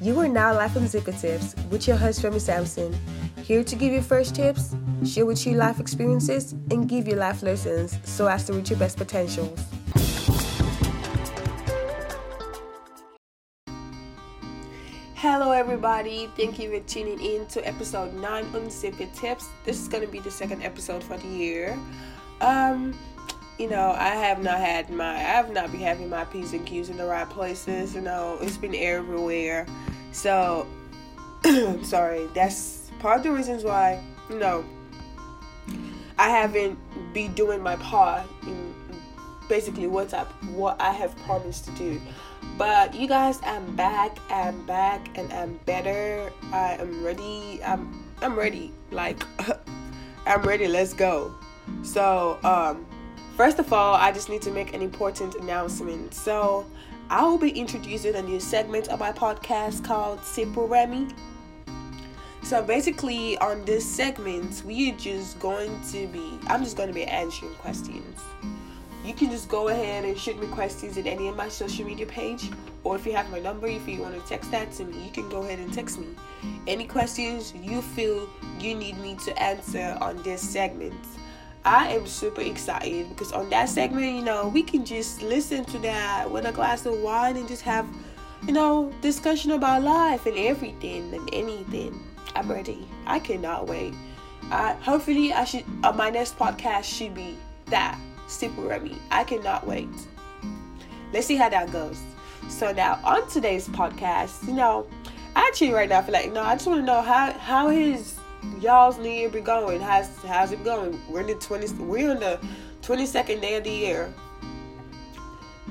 You are now Life on Zipper Tips with your host, Remy Sampson, here to give you first tips, share with you life experiences, and give you life lessons so as to reach your best potentials. Hello, everybody. Thank you for tuning in to episode 9 on Zipper Tips. This is going to be the second episode for the year. Um, you know, I have not had my, I have not been having my P's and Q's in the right places. You know, it's been everywhere. So, sorry, that's part of the reasons why, you know, I haven't been doing my part in basically what I, what I have promised to do. But you guys, I'm back, I'm back, and I'm better. I am ready. I'm, I'm ready. Like, I'm ready. Let's go. So, um, first of all, I just need to make an important announcement. So, I will be introducing a new segment of my podcast called Simple Remy. So basically, on this segment, we are just going to be, I'm just going to be answering questions. You can just go ahead and shoot me questions in any of my social media page, or if you have my number, if you want to text that to me, you can go ahead and text me. Any questions you feel you need me to answer on this segment. I am super excited because on that segment, you know, we can just listen to that with a glass of wine and just have, you know, discussion about life and everything and anything. I'm ready. I cannot wait. I hopefully I should uh, my next podcast should be that super Remy. I cannot wait. Let's see how that goes. So now on today's podcast, you know, actually right now I feel like no, I just want to know how how his y'all's new year be going? How's how's it going? We're in the twenty. We're in the twenty second day of the year,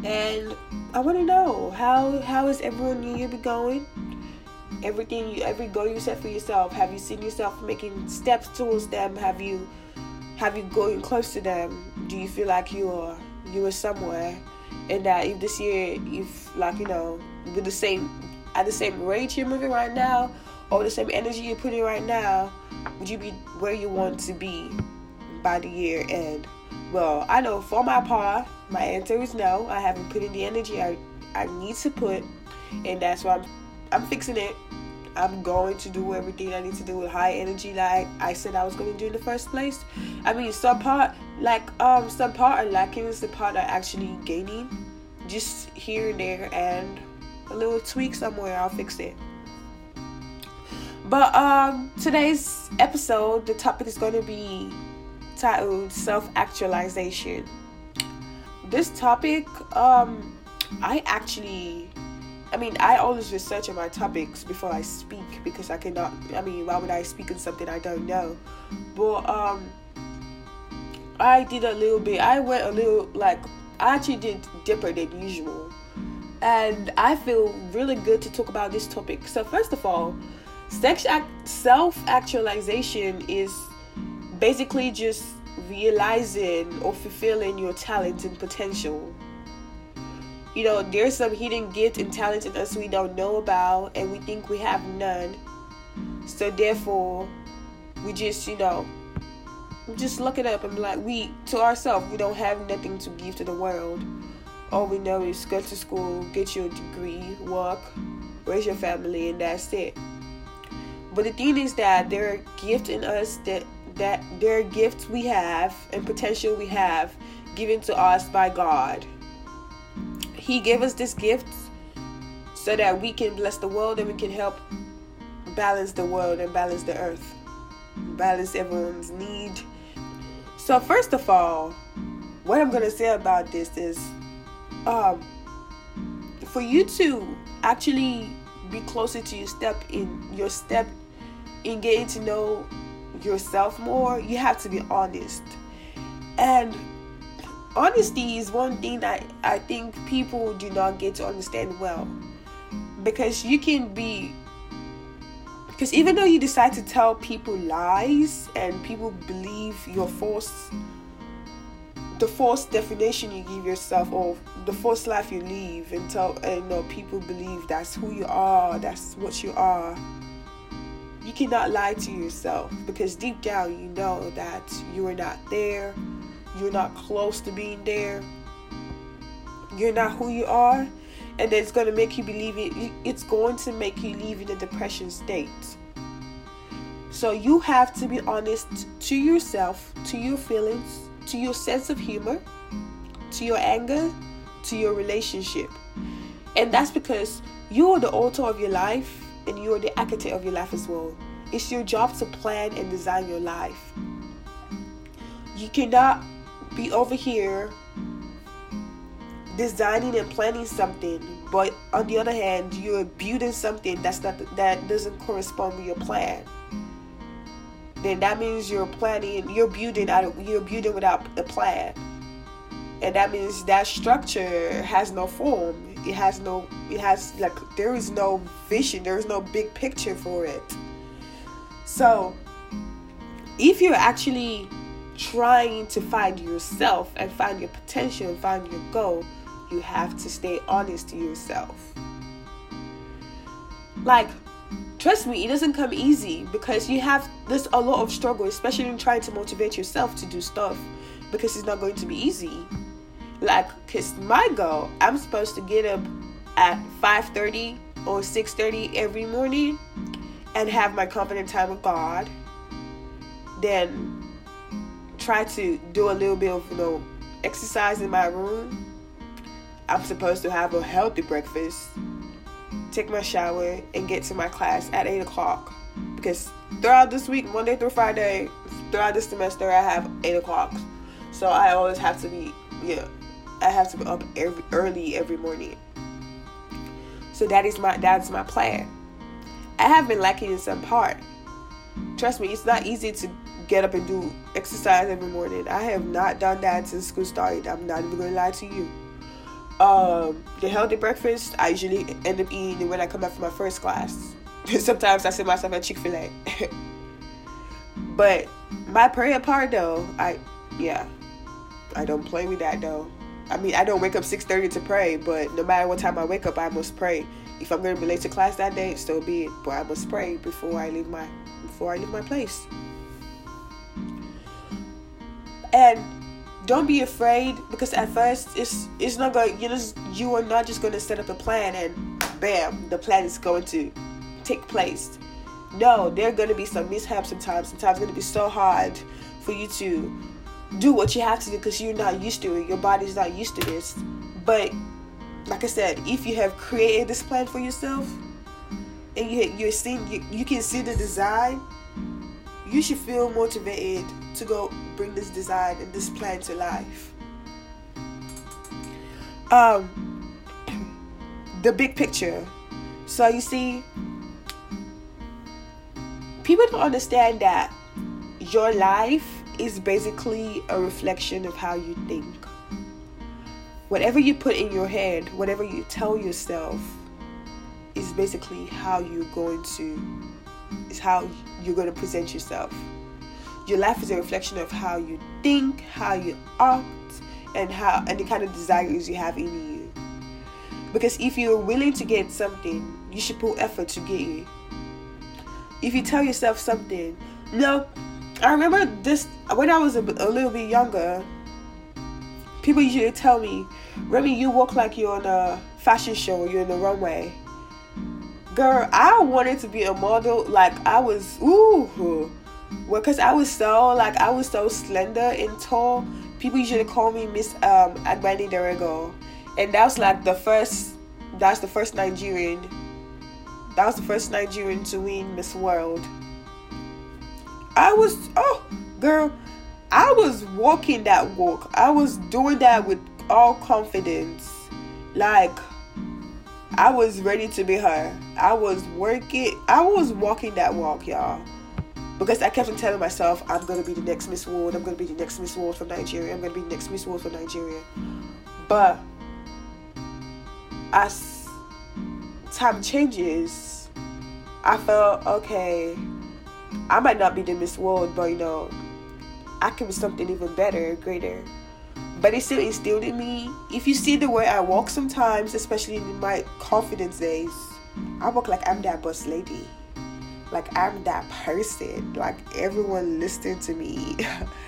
and I want to know how how is everyone new year be going? Everything, you, every goal you set for yourself. Have you seen yourself making steps towards them? Have you have you going close to them? Do you feel like you are you are somewhere, and that if this year if like you know with the same at the same rate you're moving right now or the same energy you're putting right now, would you be where you want to be by the year end? Well, I know for my part, my answer is no. I haven't put in the energy I, I need to put, and that's why I'm I'm fixing it. I'm going to do everything I need to do with high energy, like I said I was going to do in the first place. I mean, some part, like um, some part are lacking, some part are actually gaining, just here and there, and a little tweak somewhere. I'll fix it. But um, today's episode, the topic is going to be titled self actualization. This topic, um, I actually, I mean, I always research on my topics before I speak because I cannot, I mean, why would I speak on something I don't know? But um, I did a little bit, I went a little, like, I actually did deeper than usual. And I feel really good to talk about this topic. So, first of all, self actualization is basically just realizing or fulfilling your talent and potential. You know, there's some hidden gift and talent in us we don't know about, and we think we have none. So, therefore, we just, you know, just look it up and be like, we, to ourselves, we don't have nothing to give to the world. All we know is go to school, get your degree, work, raise your family, and that's it. But the thing is that there are gifts in us that that there are gifts we have and potential we have given to us by God. He gave us this gift so that we can bless the world and we can help balance the world and balance the earth. Balance everyone's need. So first of all, what I'm gonna say about this is um for you to actually be closer to your step in your step in getting to know yourself more, you have to be honest. And honesty is one thing that I think people do not get to understand well. Because you can be because even though you decide to tell people lies and people believe your false the false definition you give yourself or the false life you live and tell and you know, people believe that's who you are that's what you are you cannot lie to yourself because deep down you know that you are not there, you're not close to being there, you're not who you are, and it's going to make you believe it. It's going to make you live in a depression state. So you have to be honest to yourself to your feelings to your sense of humor to your anger to your relationship. And that's because you are the author of your life and you are the architect of your life as well. It's your job to plan and design your life. You cannot be over here designing and planning something but on the other hand you're building something that's not that doesn't correspond with your plan. Then that means you're planning you're building out you're building without a plan. And that means that structure has no form it has no it has like there is no vision there is no big picture for it so if you're actually trying to find yourself and find your potential and find your goal you have to stay honest to yourself. Like, trust me, it doesn't come easy because you have there's a lot of struggle, especially in trying to motivate yourself to do stuff because it's not going to be easy. Like, cause my goal, I'm supposed to get up at 5:30 or 6:30 every morning and have my confident time with God. Then try to do a little bit of you know exercise in my room I'm supposed to have a healthy breakfast, take my shower, and get to my class at 8 o'clock. Because throughout this week, Monday through Friday, throughout this semester, I have 8 o'clock. So I always have to be, yeah, I have to be up every early every morning. So that is my that's my plan. I have been lacking in some part. Trust me, it's not easy to get up and do exercise every morning. I have not done that since school started. I'm not even gonna lie to you um, the healthy breakfast I usually end up eating when I come back from my first class. Sometimes I send myself at Chick Fil A. but my prayer part though, I yeah, I don't play with that though. I mean, I don't wake up 6:30 to pray, but no matter what time I wake up, I must pray. If I'm going to be late to class that day, so be it. But I must pray before I leave my before I leave my place. And don't be afraid because at first it's it's not going you know you are not just going to set up a plan and bam the plan is going to take place no there are going to be some mishaps sometimes sometimes it's going to be so hard for you to do what you have to do because you're not used to it your body's not used to this but like i said if you have created this plan for yourself and you, you're seeing you, you can see the design you should feel motivated to go bring this design and this plan to life. Um, the big picture. So you see, people don't understand that your life is basically a reflection of how you think. Whatever you put in your head, whatever you tell yourself, is basically how you're going to is how you're going to present yourself. Your life is a reflection of how you think, how you act, and how and the kind of desires you have in you. Because if you're willing to get something, you should put effort to get it. If you tell yourself something, no, I remember this when I was a, a little bit younger. People usually tell me, Remy, you walk like you're on a fashion show or you're in the runway girl, I wanted to be a model. Like I was, ooh, well, cause I was so like I was so slender and tall. People usually call me Miss um Agbani Darego, and that was like the first. That's the first Nigerian. That was the first Nigerian to win Miss World. I was oh girl, I was walking that walk. I was doing that with all confidence. Like I was ready to be her. I was working, I was walking that walk, y'all. Because I kept on telling myself, I'm gonna be the next Miss World, I'm gonna be the next Miss World from Nigeria, I'm gonna be the next Miss World from Nigeria. But as time changes, I felt okay, I might not be the Miss World, but you know, I can be something even better, greater but it still instilled in me. If you see the way I walk sometimes, especially in my confidence days, I walk like I'm that boss lady. Like I'm that person. Like everyone listening to me.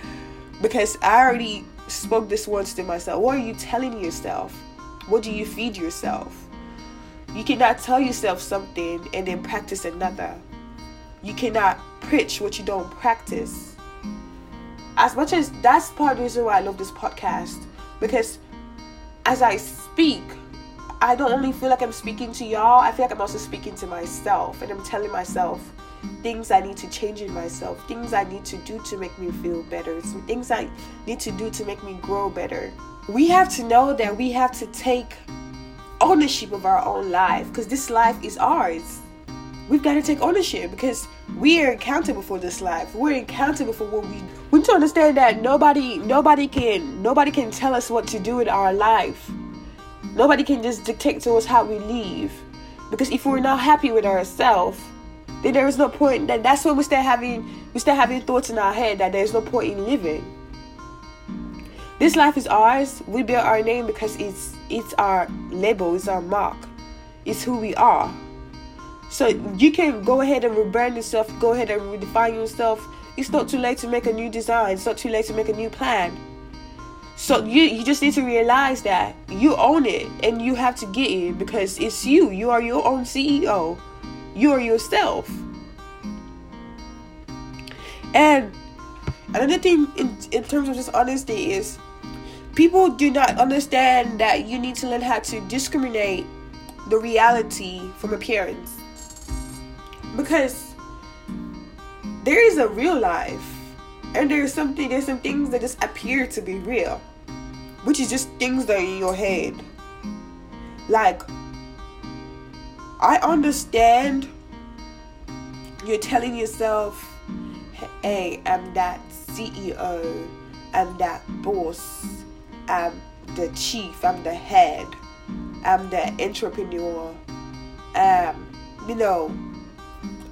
because I already spoke this once to myself. What are you telling yourself? What do you feed yourself? You cannot tell yourself something and then practice another. You cannot preach what you don't practice. As much as that's part of the reason why I love this podcast because as I speak, I don't only feel like I'm speaking to y'all, I feel like I'm also speaking to myself and I'm telling myself things I need to change in myself, things I need to do to make me feel better, some things I need to do to make me grow better. We have to know that we have to take ownership of our own life because this life is ours. We've got to take ownership because we are accountable for this life. We're accountable for what we we need to understand that nobody nobody can nobody can tell us what to do in our life. Nobody can just dictate to us how we live. Because if we're not happy with ourselves, then there is no point then that's when we start having we start having thoughts in our head that there's no point in living. This life is ours. We bear our name because it's it's our label, it's our mark, it's who we are. So you can go ahead and rebrand yourself, go ahead and redefine yourself. It's not too late to make a new design, it's not too late to make a new plan. So you you just need to realize that you own it and you have to get it because it's you. You are your own CEO. You are yourself. And another thing in, in terms of just honesty is people do not understand that you need to learn how to discriminate the reality from appearance because there is a real life and there's something there's some things that just appear to be real which is just things that are in your head like i understand you're telling yourself hey i'm that ceo i'm that boss I'm the chief, I'm the head, I'm the entrepreneur. Um, you know,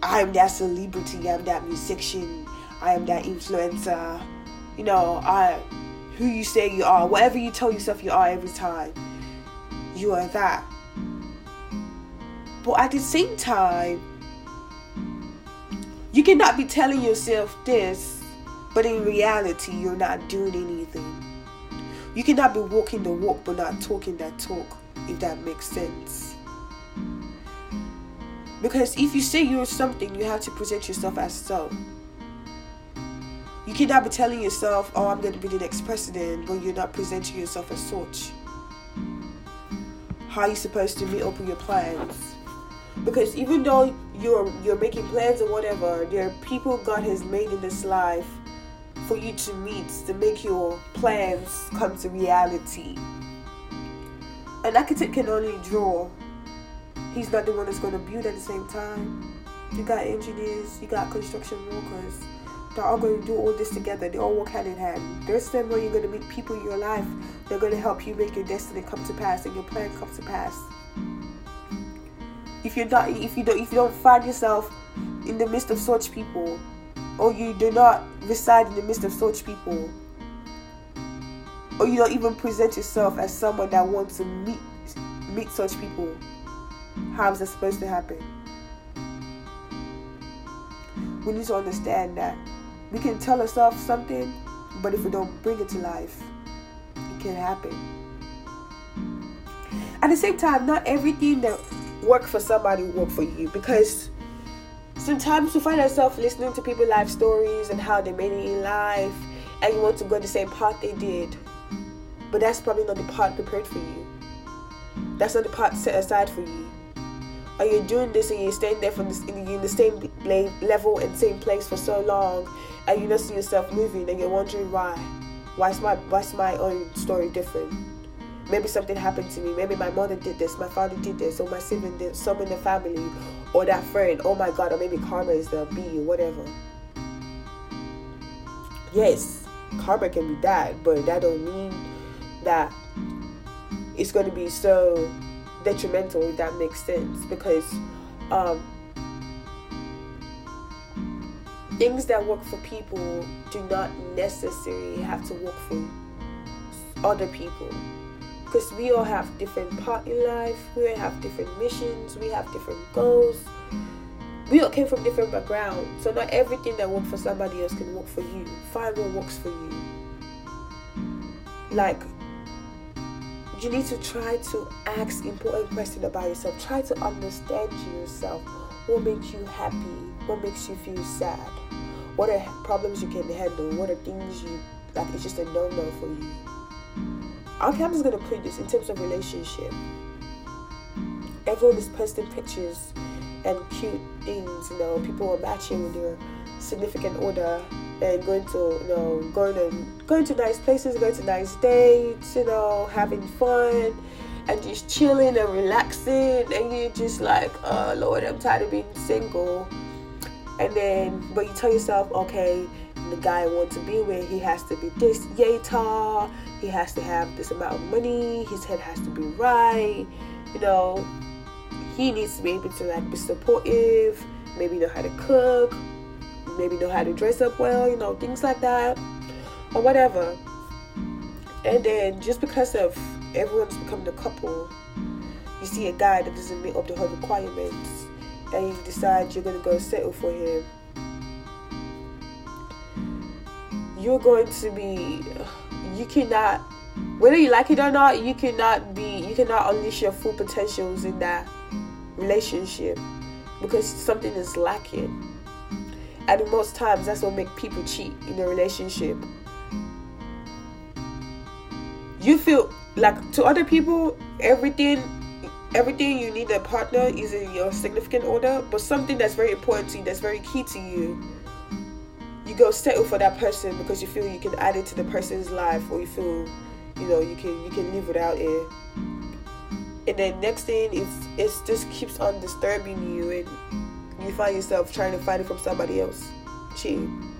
I'm that celebrity, I'm that musician, I am that influencer. You know, I who you say you are, whatever you tell yourself you are every time, you are that. But at the same time, you cannot be telling yourself this, but in reality, you're not doing anything. You cannot be walking the walk but not talking that talk, if that makes sense. Because if you say you're something, you have to present yourself as so. You cannot be telling yourself, oh, I'm going to be the next president, but you're not presenting yourself as such. How are you supposed to meet up with your plans? Because even though you're you're making plans or whatever, there are people God has made in this life for you to meet to make your plans come to reality. An architect can only draw. He's not the one that's going to build at the same time. You got engineers, you got construction workers. They're all going to do all this together. They all work hand in hand. There's where you're going to meet people in your life. They're going to help you make your destiny come to pass and your plan come to pass. If you're not, if you don't, if you don't find yourself in the midst of such people, or you do not reside in the midst of such people, or you don't even present yourself as someone that wants to meet meet such people, how is that supposed to happen? We need to understand that we can tell ourselves something, but if we don't bring it to life, it can't happen. At the same time, not everything that works for somebody will work for you because sometimes we find ourselves listening to people's life stories and how they made it in life, and you want to go the same path they did. But that's probably not the path prepared for you. That's not the path set aside for you. Are you doing this and you're staying there from the, in the same level and same place for so long, and you don't see yourself moving, and you're wondering why? Why's my why's my own story different? Maybe something happened to me. Maybe my mother did this, my father did this, or my sibling did, some in the family, or that friend. Oh my God, or maybe karma is the B or whatever. Yes, karma can be that, but that don't mean that it's going to be so detrimental. If that makes sense, because um, things that work for people do not necessarily have to work for other people. Because we all have different part in life we all have different missions we have different goals. We all came from different backgrounds so not everything that works for somebody else can work for you. Find what works for you. Like you need to try to ask important questions about yourself. Try to understand yourself. What makes you happy? What makes you feel sad? What are problems you can handle? What are things you like? It's just a no-no for you. Okay, I'm just gonna put this in terms of relationship. Everyone is posting pictures and cute things. You know, people are matching with their significant other and going to you know going to going to nice places, going to nice dates, you know, having fun and just chilling and relaxing. And you're just like, oh Lord, I'm tired of being single. And then but you tell yourself, okay, the guy I want to be with, he has to be this yay tall, he has to have this amount of money, his head has to be right, you know, he needs to be able to like be supportive, maybe know how to cook, maybe know how to dress up well, you know, things like that, or whatever. And then just because of everyone's becoming a couple, you see a guy that doesn't meet up to her requirements, and you decide you're gonna go settle for him. You're going to be, you cannot, whether you like it or not, you cannot be, you cannot unleash your full potentials in that relationship because something is lacking and most times that's what make people cheat in a relationship. You feel like to other people everything everything you need a partner is in your significant order but something that's very important to you that's very key to you you go settle for that person because you feel you can add it to the person's life or you feel you know you can you can live without it. And then next thing is it just keeps on disturbing you and you find yourself trying to find it from somebody else. Cheating.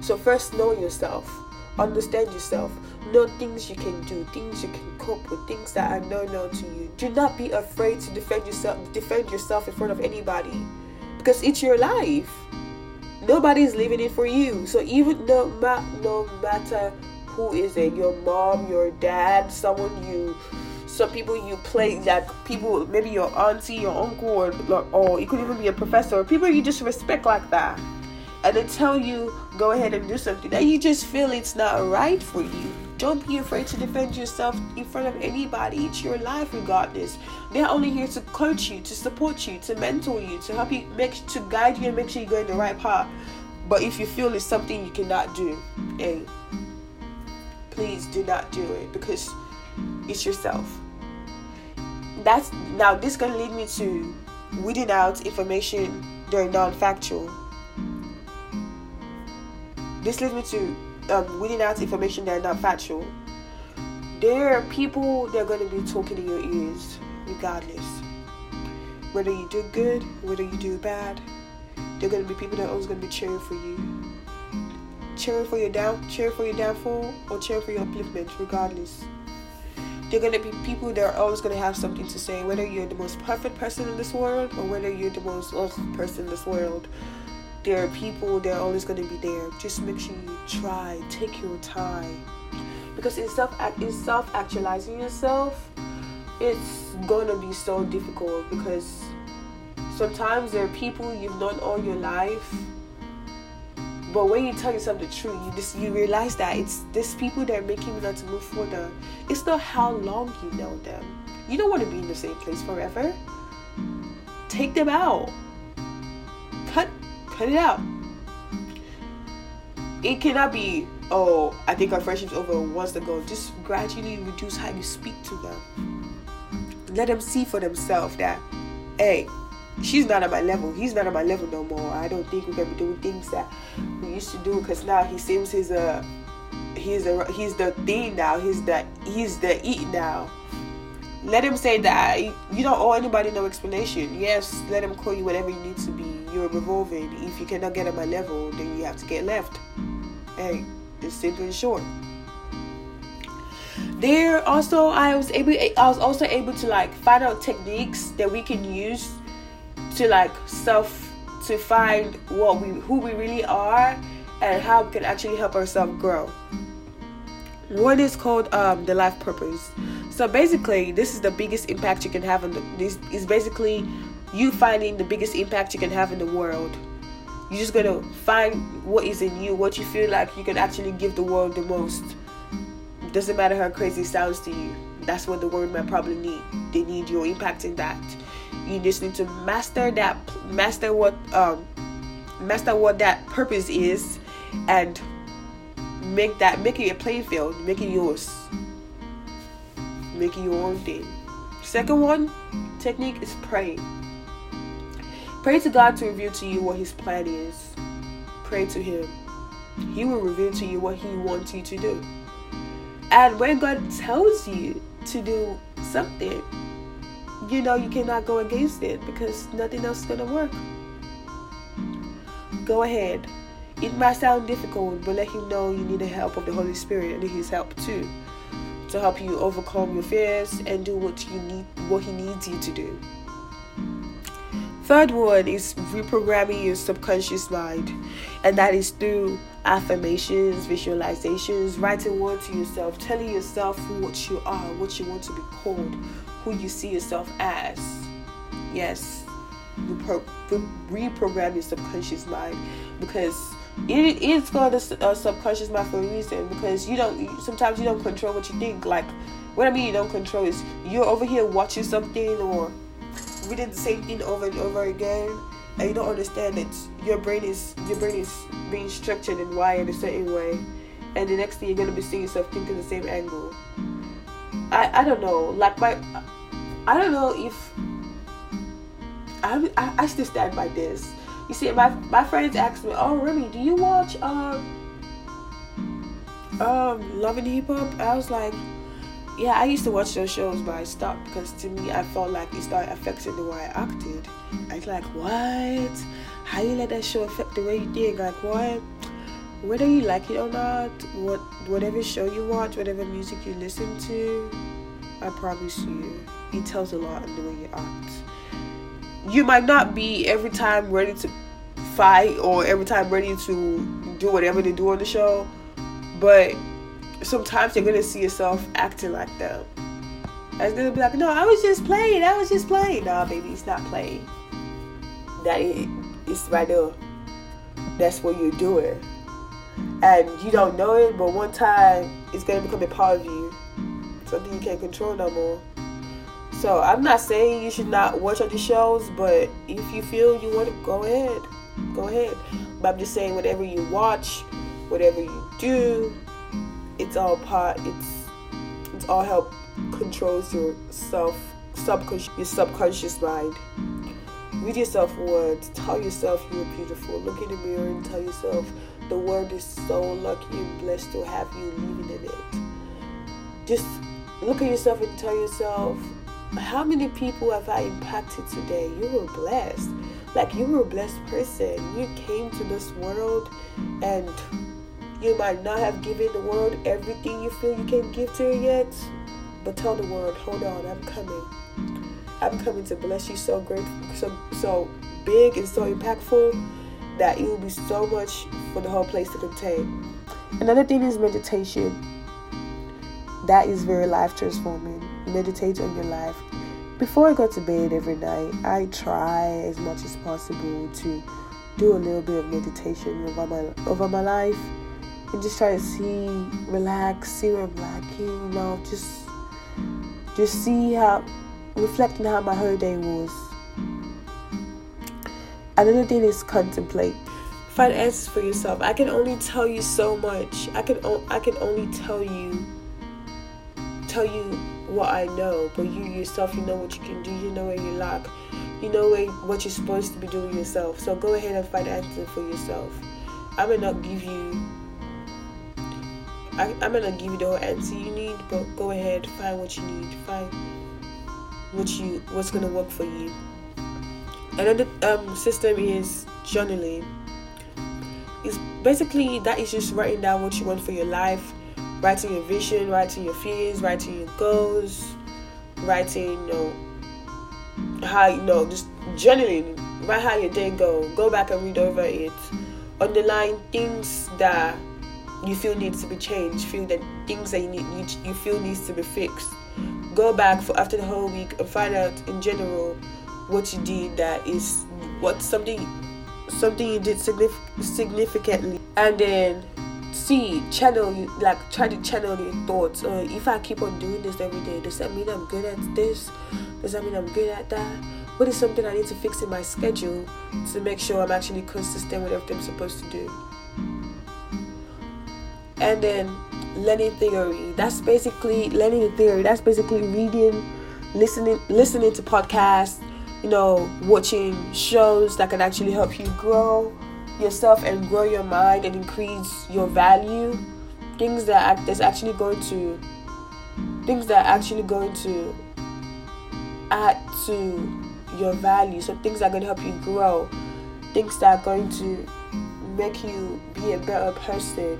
So first know yourself. Understand yourself. Know things you can do, things you can cope with, things that are no no to you. Do not be afraid to defend yourself defend yourself in front of anybody. Because it's your life. Nobody's living it for you. So even no, ma- no matter who is it, your mom, your dad, someone you some people you play like people maybe your auntie your uncle or or it could even be a professor people you just respect like that and they tell you go ahead and do something that you just feel it's not right for you. Don't be afraid to defend yourself in front of anybody. It's your life regardless. They're only here to coach you to support you to mentor you to help you make to guide you and make sure you go in the right path. But if you feel it's something you cannot do hey please do not do it because it's yourself that's now this gonna lead me to weeding out information that are non-factual. This leads me to um, weeding out information that are not factual. There are people that are gonna be talking in your ears, regardless. Whether you do good, whether you do bad, there are gonna be people that are always gonna be cheering for you, cheering for your down, cheering for your downfall, or cheering for your upliftment, regardless they're going to be people that are always going to have something to say, whether you're the most perfect person in this world or whether you're the most ugh person in this world. There are people that are always going to be there. Just make sure you try, take your time, because in self in self actualizing yourself, it's going to be so difficult because sometimes there are people you've known all your life but when you tell yourself the truth, you just you realize that it's these people that are making you not to move further. It's not how long you know them. You don't want to be in the same place forever. Take them out. Cut cut it out. It cannot be, oh, I think our friendship's over once ago. Just gradually reduce how you speak to them. Let them see for themselves that, hey, she's not at my level. He's not at my level no more. I don't think we're gonna be doing things that we used to do because now he seems he's a he's a he's the thing now. He's the he's the eat now. Let him say that you don't owe anybody no explanation. Yes, let him call you whatever you need to be. You're revolving. If you cannot get at my level, then you have to get left. Hey, it's simple and short there also i was able i was also able to like find out techniques that we can use to like self to find what we who we really are and how we can actually help ourselves grow. One is called um, the life purpose. So basically, this is the biggest impact you can have on the. This is basically you finding the biggest impact you can have in the world. You're just gonna find what is in you, what you feel like you can actually give the world the most. Doesn't matter how crazy it sounds to you. That's what the world might probably need. They need your impact in that. You just need to master that, master what, um, master what that purpose is, and make that, make it a playing field, make it yours, make it your own thing. Second one, technique is praying. Pray to God to reveal to you what His plan is. Pray to Him. He will reveal to you what He wants you to do. And when God tells you to do something, you know you cannot go against it because nothing else is going to work. Go ahead. It might sound difficult, but let Him know you need the help of the Holy Spirit and His help too to help you overcome your fears and do what you need what He needs you to do. Third one is reprogramming your subconscious mind, and that is through affirmations, visualizations, writing words to yourself, telling yourself what you are, what you want to be called, who you see yourself as. Yes, reprogram your subconscious mind because it is called a, a subconscious mind for a reason because you don't sometimes you don't control what you think. Like what i mean you don't control is you're over here watching something or reading the same thing over and over again and you don't understand that your brain is your brain is being structured and wired a certain way and the next thing you're gonna be seeing yourself thinking the same angle. I i don't know. Like my i don't know if i i, I still stand by this you see my my friends ask me oh remy do you watch um um love and hip hop i was like yeah, I used to watch those shows, but I stopped because to me, I felt like it started affecting the way I acted. I was like, what? How you let that show affect the way you think? Like, what? Whether you like it or not, what whatever show you watch, whatever music you listen to, I promise you, it tells a lot in the way you act. You might not be every time ready to fight or every time ready to do whatever they do on the show, but sometimes you're gonna see yourself acting like them. It's gonna be like, no, I was just playing. I was just playing. Nah, baby, it's not playing. That is, it's right there. That's what you're doing, and you don't know it. But one time, it's gonna become a part of you. Something you can't control no more. So I'm not saying you should not watch other shows, but if you feel you want to, go ahead, go ahead. But I'm just saying, whatever you watch, whatever you do, it's all part it's it's all help controls your self subconscious your subconscious mind. Read yourself words tell yourself you're beautiful. Look in the mirror and tell yourself the world is so lucky and blessed to have you living in it. Just look at yourself and tell yourself how many people have i impacted today you were blessed like you were a blessed person you came to this world and you might not have given the world everything you feel you can give to it yet, but tell the world, hold on, I'm coming. I'm coming to bless you so great, so so big and so impactful that it will be so much for the whole place to contain. Another thing is meditation. That is very life transforming. Meditate on your life. Before I go to bed every night, I try as much as possible to do a little bit of meditation over my over my life and just try to see, relax, see where I'm lacking, you know, just just see how reflecting how my whole day was. Another thing is contemplate. Find answers for yourself. I can only tell you so much. I can o- I can only tell you tell you what I know, but you yourself, you know what you can do. You know where you lack. You know where, what you're supposed to be doing yourself. So go ahead and find answers for yourself. I may not give you I, am gonna give you the whole answer you need, but go ahead, find what you need, find what you what's gonna work for you. Another um, system is journaling. It's basically that is just writing down what you want for your life, writing your vision, writing your fears, writing your goals, writing you know how you know just journaling, write how your day go, go back and read over it, underline things that you feel needs to be changed, feel that things that you need you, you feel needs to be fixed. Go back for after the whole week and find out in general what you did that is what something something you did signif- significantly. And then see channel like try to channel your thoughts. Uh, if i keep on doing this every day does that mean i'm good at this? Does that mean i'm good at that? What is something i need to fix in my schedule to make sure i'm actually consistent with everything i'm supposed to do? And then learning theory. That's basically learning the theory. That's basically reading listening listening to podcasts you know watching shows that can actually help you grow yourself and grow your mind and increase your value things that that's actually going to things that are actually going to add to your value. So things that are going to help you grow things that are going to make you be a better person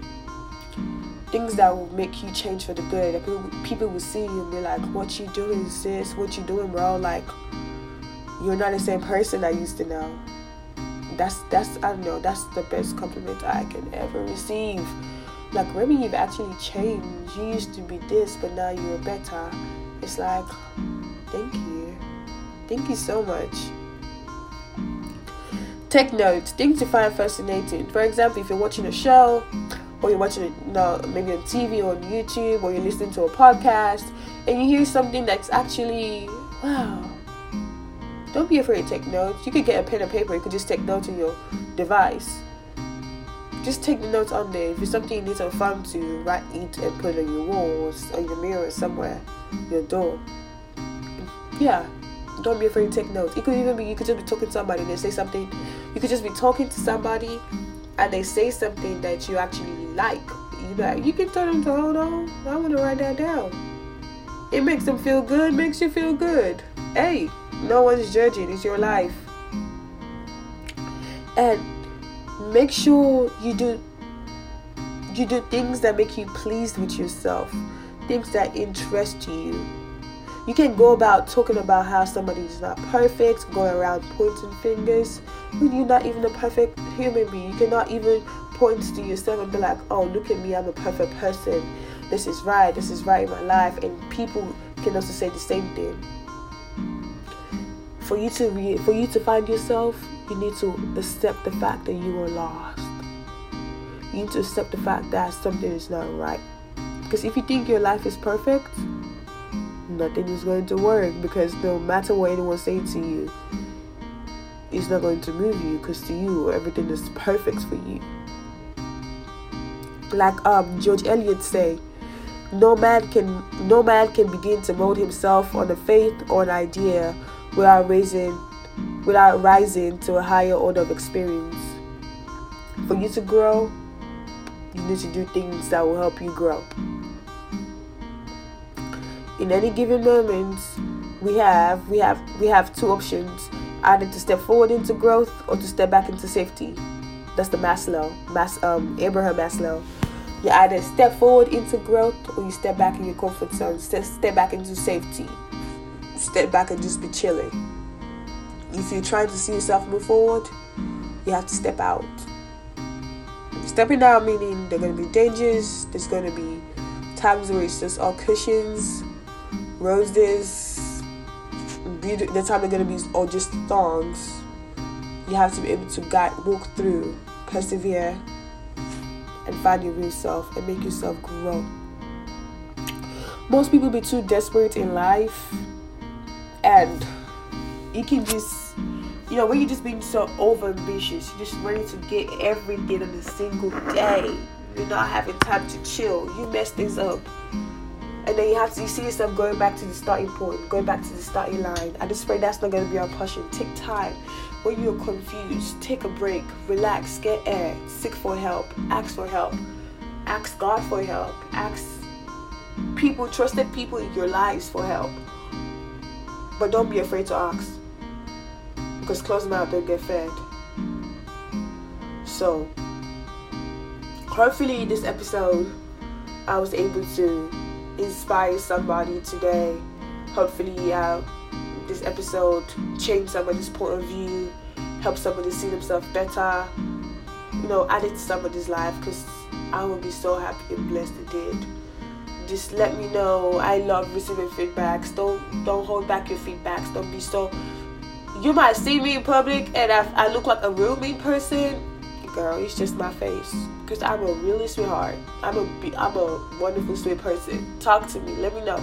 things that will make you change for the good. People, people will see you and be like what you doing sis what you doing bro? Like you're not the same person i used to know that's that's I don't know that's the best compliment I can ever receive. Like Remy, you've actually changed. You used to be this, but now you're better. It's like, thank you, thank you so much. Take note. things you find fascinating. For example, if you're watching a show, or you're watching it, you know, maybe on TV or on YouTube, or you're listening to a podcast, and you hear something that's actually wow don't be afraid to take notes. You could get a pen and paper. You could just take notes on your device. Just take the notes on there. If it's something you need to fun to, write it and put it on your walls, on your mirror somewhere, your door. Yeah, don't be afraid to take notes. It could even be you could just be talking to somebody and they say something. You could just be talking to somebody and they say something that you actually like. You like, you can tell them to hold on. I want to write that down. It makes them feel good. Makes you feel good. Hey, no one's judging, it's your life. And make sure you do you do things that make you pleased with yourself, things that interest you. You can go about talking about how somebody is not perfect, going around pointing fingers when you're not even a perfect human being. You cannot even point to yourself and be like, oh, look at me, I'm a perfect person. This is right, this is right in my life. And people can also say the same thing for you to re- for you to find yourself, you need to accept the fact that you are lost. You need to accept the fact that something is not right. Because if you think your life is perfect, nothing is going to work. Because no matter what anyone says to you, it's not going to move you. Because to you, everything is perfect for you. Like um George Eliot say, no man can no man can begin to mold himself on a faith or an idea without raising without rising to a higher order of experience. For you to grow, you need to do things that will help you grow. In any given moment, we have we have we have two options: either to step forward into growth or to step back into safety. That's the Maslow, Mas, um, Abraham Maslow. You either step forward into growth or you step back in your comfort zone, step, step back into safety step back and just be chilling. If you're trying to see yourself move forward, you have to step out. Stepping out meaning there are going to be dangers, there's going to be times where it's just all cushions, roses, the time they're going to be all just thongs. You have to be able to guide, walk through, persevere, and find your real self and make yourself grow. Most people be too desperate in life and you can just you know when you're just being so over ambitious you're just ready to get everything in a single day. You're not having time to chill. You mess things up. And then you have to you see yourself going back to the starting point going back to the starting line. I just pray that's not going to be our passion take time. When you're confused take a break. Relax. Get air. Seek for help. Ask for help. Ask god for help. Ask people trusted people in your lives for help but don't be afraid to ask. Because closed mouth don't get fed. So, hopefully, this episode I was able to inspire somebody today. Hopefully, uh, this episode changed somebody's point of view, help somebody see themselves better, you know, add it to somebody's life because I will be so happy and blessed it did just let me know. I love receiving feedbacks. Don't don't hold back your feedbacks. Don't be so. You might see me in public and I, I look like a real mean person. Girl, it's just my face. because I'm a really sweetheart. I'm a I'm a wonderful sweet person. Talk to me. Let me know.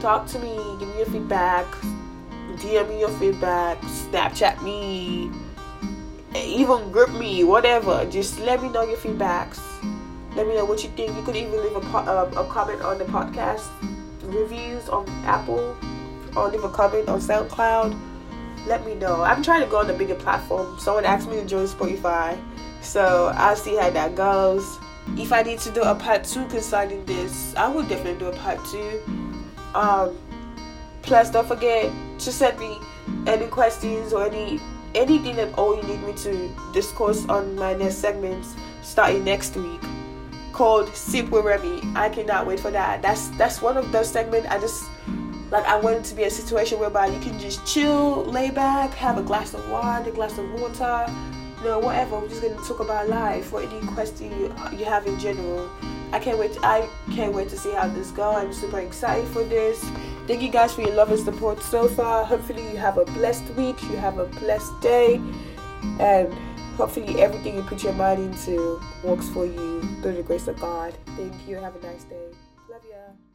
Talk to me. Give me your feedback. DM me your feedback. Snapchat me. Even GroupMe. Whatever. Just let me know your feedbacks. Let me know what you think. You could even leave a, um, a comment on the podcast reviews on Apple or leave a comment on SoundCloud. Let me know. I'm trying to go on a bigger platform. Someone asked me to join Spotify. So I'll see how that goes. If I need to do a part two concerning this, I will definitely do a part two. Um, plus, don't forget to send me any questions or any anything at all you need me to discuss on my next segments starting next week called Sip with Remy. I cannot wait for that. That's that's one of those segments I just like I want it to be a situation whereby you can just chill, lay back, have a glass of wine, a glass of water, no, whatever. We're just gonna talk about life or any question you, you have in general. I can't wait. To, I can't wait to see how this goes. I'm super excited for this. Thank you guys for your love and support so far. Hopefully you have a blessed week. You have a blessed day, and hopefully everything you put your mind into works for you through the grace of God. Thank you. Have a nice day. Love ya.